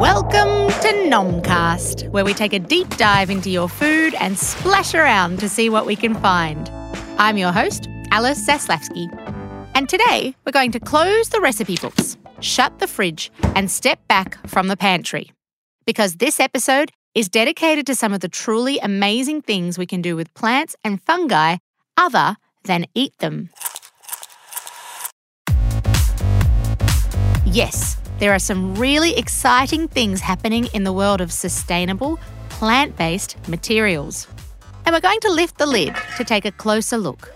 Welcome to Nomcast, where we take a deep dive into your food and splash around to see what we can find. I'm your host, Alice Zaslavsky. And today, we're going to close the recipe books, shut the fridge, and step back from the pantry. Because this episode is dedicated to some of the truly amazing things we can do with plants and fungi other than eat them. Yes, there are some really exciting things happening in the world of sustainable, plant based materials. And we're going to lift the lid to take a closer look.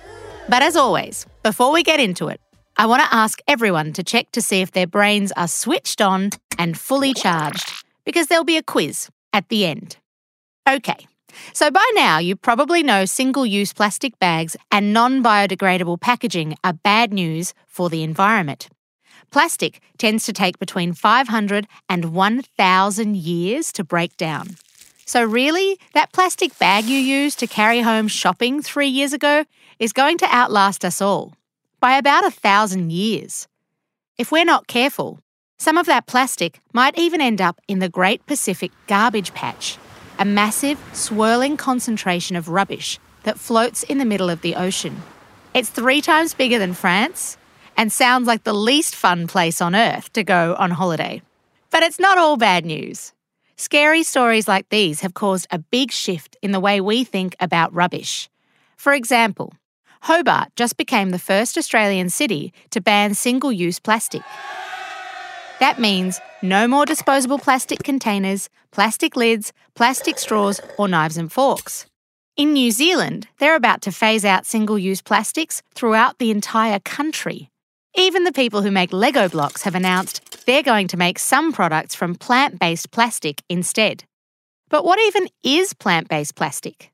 But as always, before we get into it, I want to ask everyone to check to see if their brains are switched on and fully charged, because there'll be a quiz at the end. Okay, so by now you probably know single use plastic bags and non biodegradable packaging are bad news for the environment. Plastic tends to take between 500 and 1,000 years to break down. So, really, that plastic bag you used to carry home shopping three years ago is going to outlast us all by about a thousand years. If we're not careful, some of that plastic might even end up in the Great Pacific Garbage Patch, a massive, swirling concentration of rubbish that floats in the middle of the ocean. It's three times bigger than France and sounds like the least fun place on earth to go on holiday. But it's not all bad news. Scary stories like these have caused a big shift in the way we think about rubbish. For example, Hobart just became the first Australian city to ban single use plastic. That means no more disposable plastic containers, plastic lids, plastic straws, or knives and forks. In New Zealand, they're about to phase out single use plastics throughout the entire country. Even the people who make Lego blocks have announced they're going to make some products from plant based plastic instead. But what even is plant based plastic?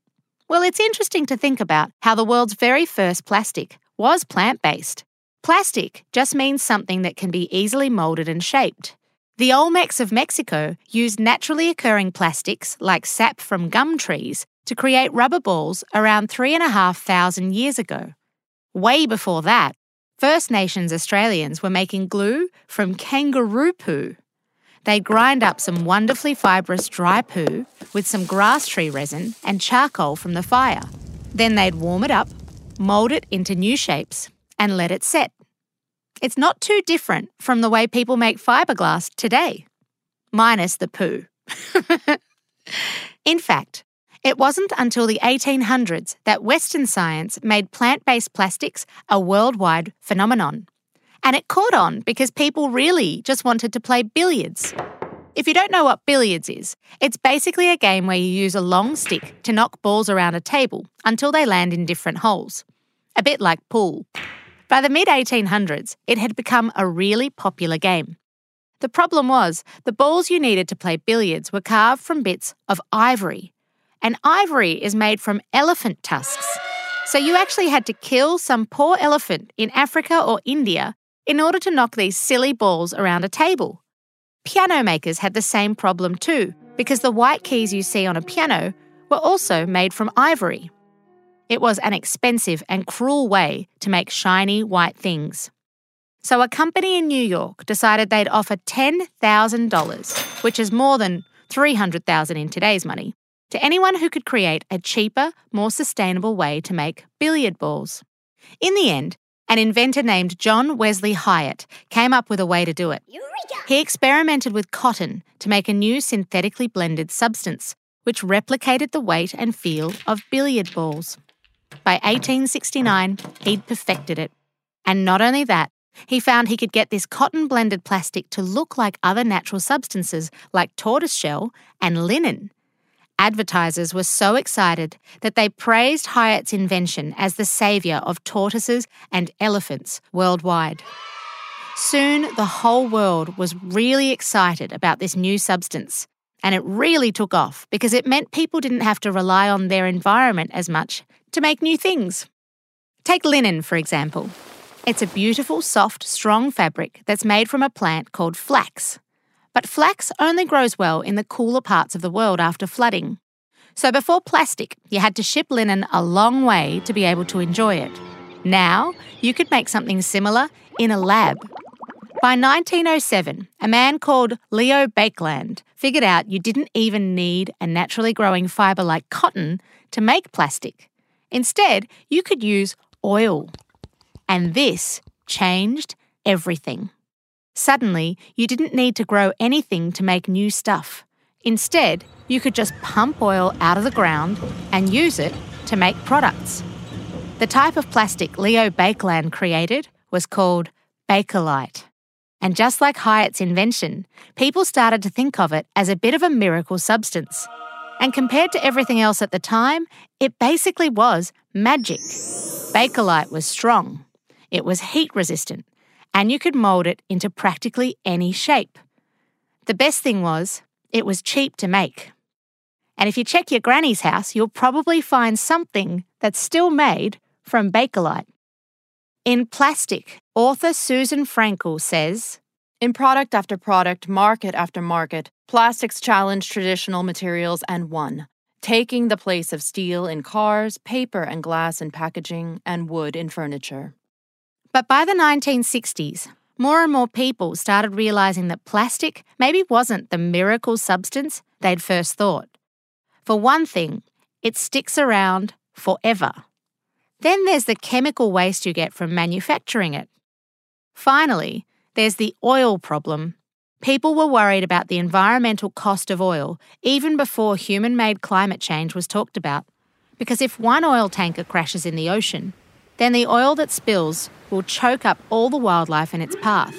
Well, it's interesting to think about how the world's very first plastic was plant based. Plastic just means something that can be easily moulded and shaped. The Olmecs of Mexico used naturally occurring plastics like sap from gum trees to create rubber balls around 3,500 years ago. Way before that, First Nations Australians were making glue from kangaroo poo. They'd grind up some wonderfully fibrous dry poo with some grass tree resin and charcoal from the fire. Then they'd warm it up, mould it into new shapes, and let it set. It's not too different from the way people make fiberglass today, minus the poo. In fact, it wasn't until the 1800s that Western science made plant based plastics a worldwide phenomenon. And it caught on because people really just wanted to play billiards. If you don't know what billiards is, it's basically a game where you use a long stick to knock balls around a table until they land in different holes. A bit like pool. By the mid 1800s, it had become a really popular game. The problem was, the balls you needed to play billiards were carved from bits of ivory. And ivory is made from elephant tusks. So you actually had to kill some poor elephant in Africa or India in order to knock these silly balls around a table. Piano makers had the same problem too, because the white keys you see on a piano were also made from ivory. It was an expensive and cruel way to make shiny white things. So a company in New York decided they'd offer $10,000, which is more than 300,000 in today's money, to anyone who could create a cheaper, more sustainable way to make billiard balls. In the end, an inventor named John Wesley Hyatt came up with a way to do it. He experimented with cotton to make a new synthetically blended substance, which replicated the weight and feel of billiard balls. By 1869, he'd perfected it. And not only that, he found he could get this cotton blended plastic to look like other natural substances like tortoiseshell and linen. Advertisers were so excited that they praised Hyatt's invention as the saviour of tortoises and elephants worldwide. Soon, the whole world was really excited about this new substance, and it really took off because it meant people didn't have to rely on their environment as much to make new things. Take linen, for example. It's a beautiful, soft, strong fabric that's made from a plant called flax. But flax only grows well in the cooler parts of the world after flooding. So before plastic, you had to ship linen a long way to be able to enjoy it. Now, you could make something similar in a lab. By 1907, a man called Leo Baekeland figured out you didn't even need a naturally growing fibre like cotton to make plastic. Instead, you could use oil. And this changed everything. Suddenly, you didn't need to grow anything to make new stuff. Instead, you could just pump oil out of the ground and use it to make products. The type of plastic Leo Baekeland created was called Bakelite. And just like Hyatt's invention, people started to think of it as a bit of a miracle substance. And compared to everything else at the time, it basically was magic. Bakelite was strong, it was heat resistant, and you could mould it into practically any shape. The best thing was, it was cheap to make. And if you check your granny's house, you'll probably find something that's still made from Bakelite. In Plastic, author Susan Freinkel says In product after product, market after market, plastics challenged traditional materials and won, taking the place of steel in cars, paper and glass in packaging, and wood in furniture. But by the 1960s, more and more people started realizing that plastic maybe wasn't the miracle substance they'd first thought. For one thing, it sticks around forever. Then there's the chemical waste you get from manufacturing it. Finally, there's the oil problem. People were worried about the environmental cost of oil even before human made climate change was talked about. Because if one oil tanker crashes in the ocean, then the oil that spills will choke up all the wildlife in its path.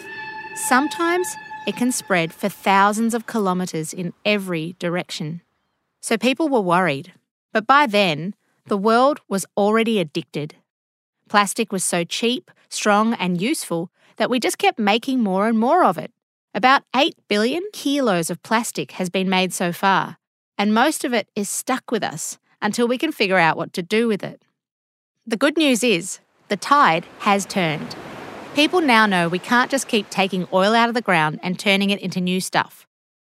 Sometimes it can spread for thousands of kilometres in every direction. So people were worried. But by then, the world was already addicted. Plastic was so cheap, strong, and useful that we just kept making more and more of it. About 8 billion kilos of plastic has been made so far, and most of it is stuck with us until we can figure out what to do with it. The good news is the tide has turned. People now know we can't just keep taking oil out of the ground and turning it into new stuff.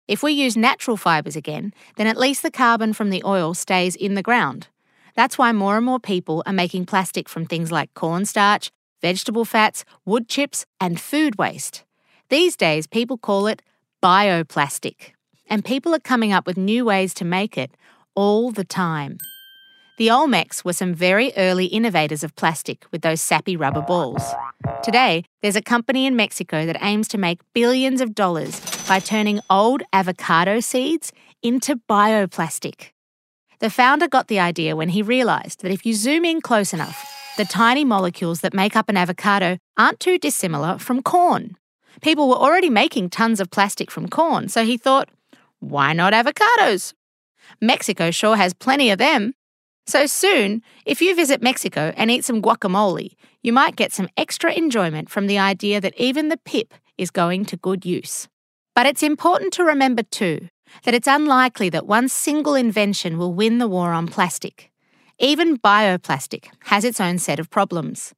If we use natural fibres again, then at least the carbon from the oil stays in the ground. That's why more and more people are making plastic from things like cornstarch, vegetable fats, wood chips, and food waste. These days, people call it bioplastic, and people are coming up with new ways to make it all the time. The Olmecs were some very early innovators of plastic with those sappy rubber balls. Today, there's a company in Mexico that aims to make billions of dollars by turning old avocado seeds into bioplastic. The founder got the idea when he realised that if you zoom in close enough, the tiny molecules that make up an avocado aren't too dissimilar from corn. People were already making tons of plastic from corn, so he thought, why not avocados? Mexico sure has plenty of them. So soon, if you visit Mexico and eat some guacamole, you might get some extra enjoyment from the idea that even the pip is going to good use. But it's important to remember too that it's unlikely that one single invention will win the war on plastic. Even bioplastic has its own set of problems.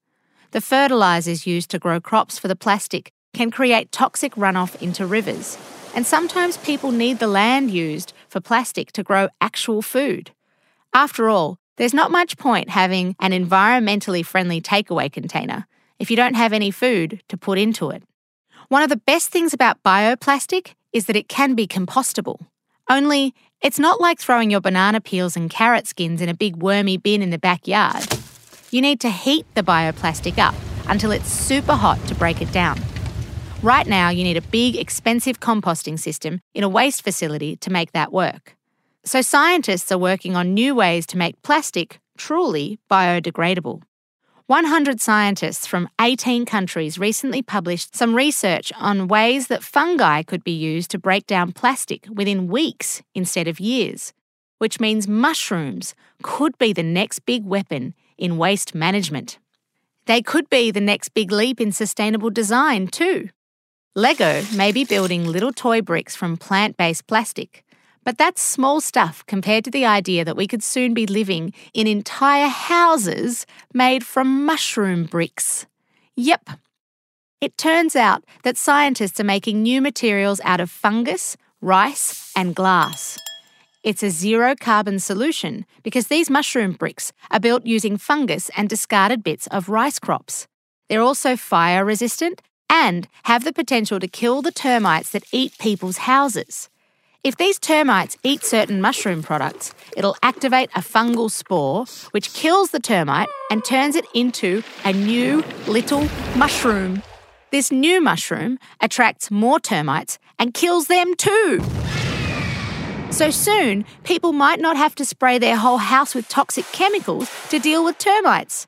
The fertilisers used to grow crops for the plastic can create toxic runoff into rivers, and sometimes people need the land used for plastic to grow actual food. After all, there's not much point having an environmentally friendly takeaway container if you don't have any food to put into it. One of the best things about bioplastic is that it can be compostable. Only, it's not like throwing your banana peels and carrot skins in a big wormy bin in the backyard. You need to heat the bioplastic up until it's super hot to break it down. Right now, you need a big, expensive composting system in a waste facility to make that work. So, scientists are working on new ways to make plastic truly biodegradable. 100 scientists from 18 countries recently published some research on ways that fungi could be used to break down plastic within weeks instead of years, which means mushrooms could be the next big weapon in waste management. They could be the next big leap in sustainable design, too. Lego may be building little toy bricks from plant based plastic but that's small stuff compared to the idea that we could soon be living in entire houses made from mushroom bricks. Yep. It turns out that scientists are making new materials out of fungus, rice, and glass. It's a zero carbon solution because these mushroom bricks are built using fungus and discarded bits of rice crops. They're also fire resistant and have the potential to kill the termites that eat people's houses. If these termites eat certain mushroom products, it'll activate a fungal spore which kills the termite and turns it into a new little mushroom. This new mushroom attracts more termites and kills them too. So soon, people might not have to spray their whole house with toxic chemicals to deal with termites.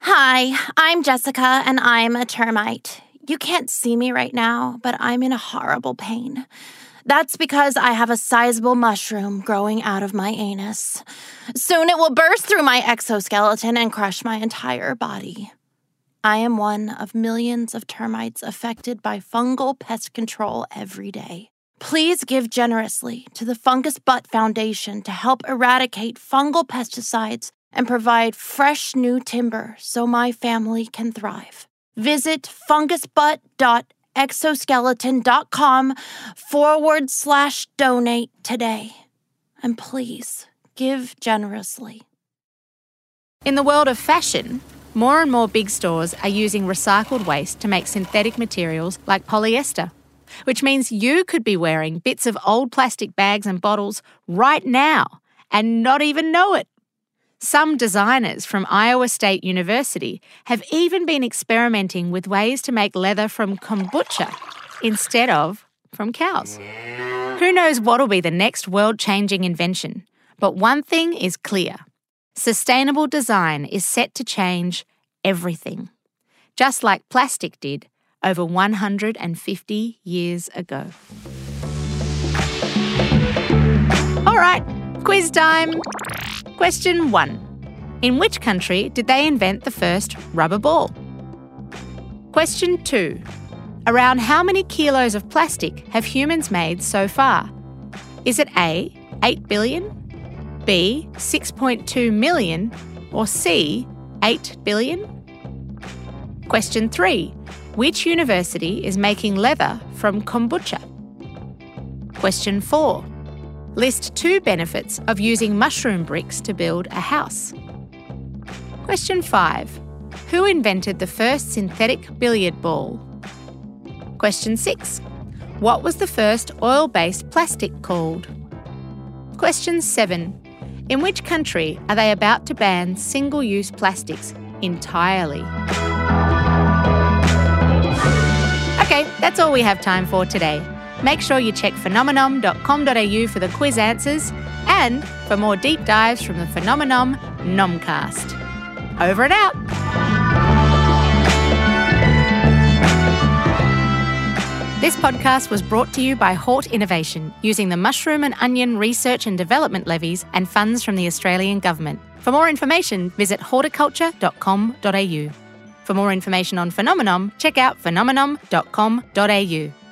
Hi, I'm Jessica and I'm a termite. You can't see me right now, but I'm in a horrible pain. That's because I have a sizable mushroom growing out of my anus. Soon it will burst through my exoskeleton and crush my entire body. I am one of millions of termites affected by fungal pest control every day. Please give generously to the Fungus Butt Foundation to help eradicate fungal pesticides and provide fresh new timber so my family can thrive. Visit fungusbutt.org exoskeleton.com forward slash donate today. And please give generously. In the world of fashion, more and more big stores are using recycled waste to make synthetic materials like polyester, which means you could be wearing bits of old plastic bags and bottles right now and not even know it. Some designers from Iowa State University have even been experimenting with ways to make leather from kombucha instead of from cows. Who knows what'll be the next world changing invention? But one thing is clear sustainable design is set to change everything, just like plastic did over 150 years ago. All right, quiz time. Question 1. In which country did they invent the first rubber ball? Question 2. Around how many kilos of plastic have humans made so far? Is it A, 8 billion, B, 6.2 million, or C, 8 billion? Question 3. Which university is making leather from kombucha? Question 4. List two benefits of using mushroom bricks to build a house. Question 5. Who invented the first synthetic billiard ball? Question 6. What was the first oil based plastic called? Question 7. In which country are they about to ban single use plastics entirely? Okay, that's all we have time for today. Make sure you check phenomenom.com.au for the quiz answers and for more deep dives from the Phenomenom Nomcast. Over and out. This podcast was brought to you by Hort Innovation using the Mushroom and Onion Research and Development levies and funds from the Australian Government. For more information, visit horticulture.com.au. For more information on Phenomenom, check out phenomenom.com.au.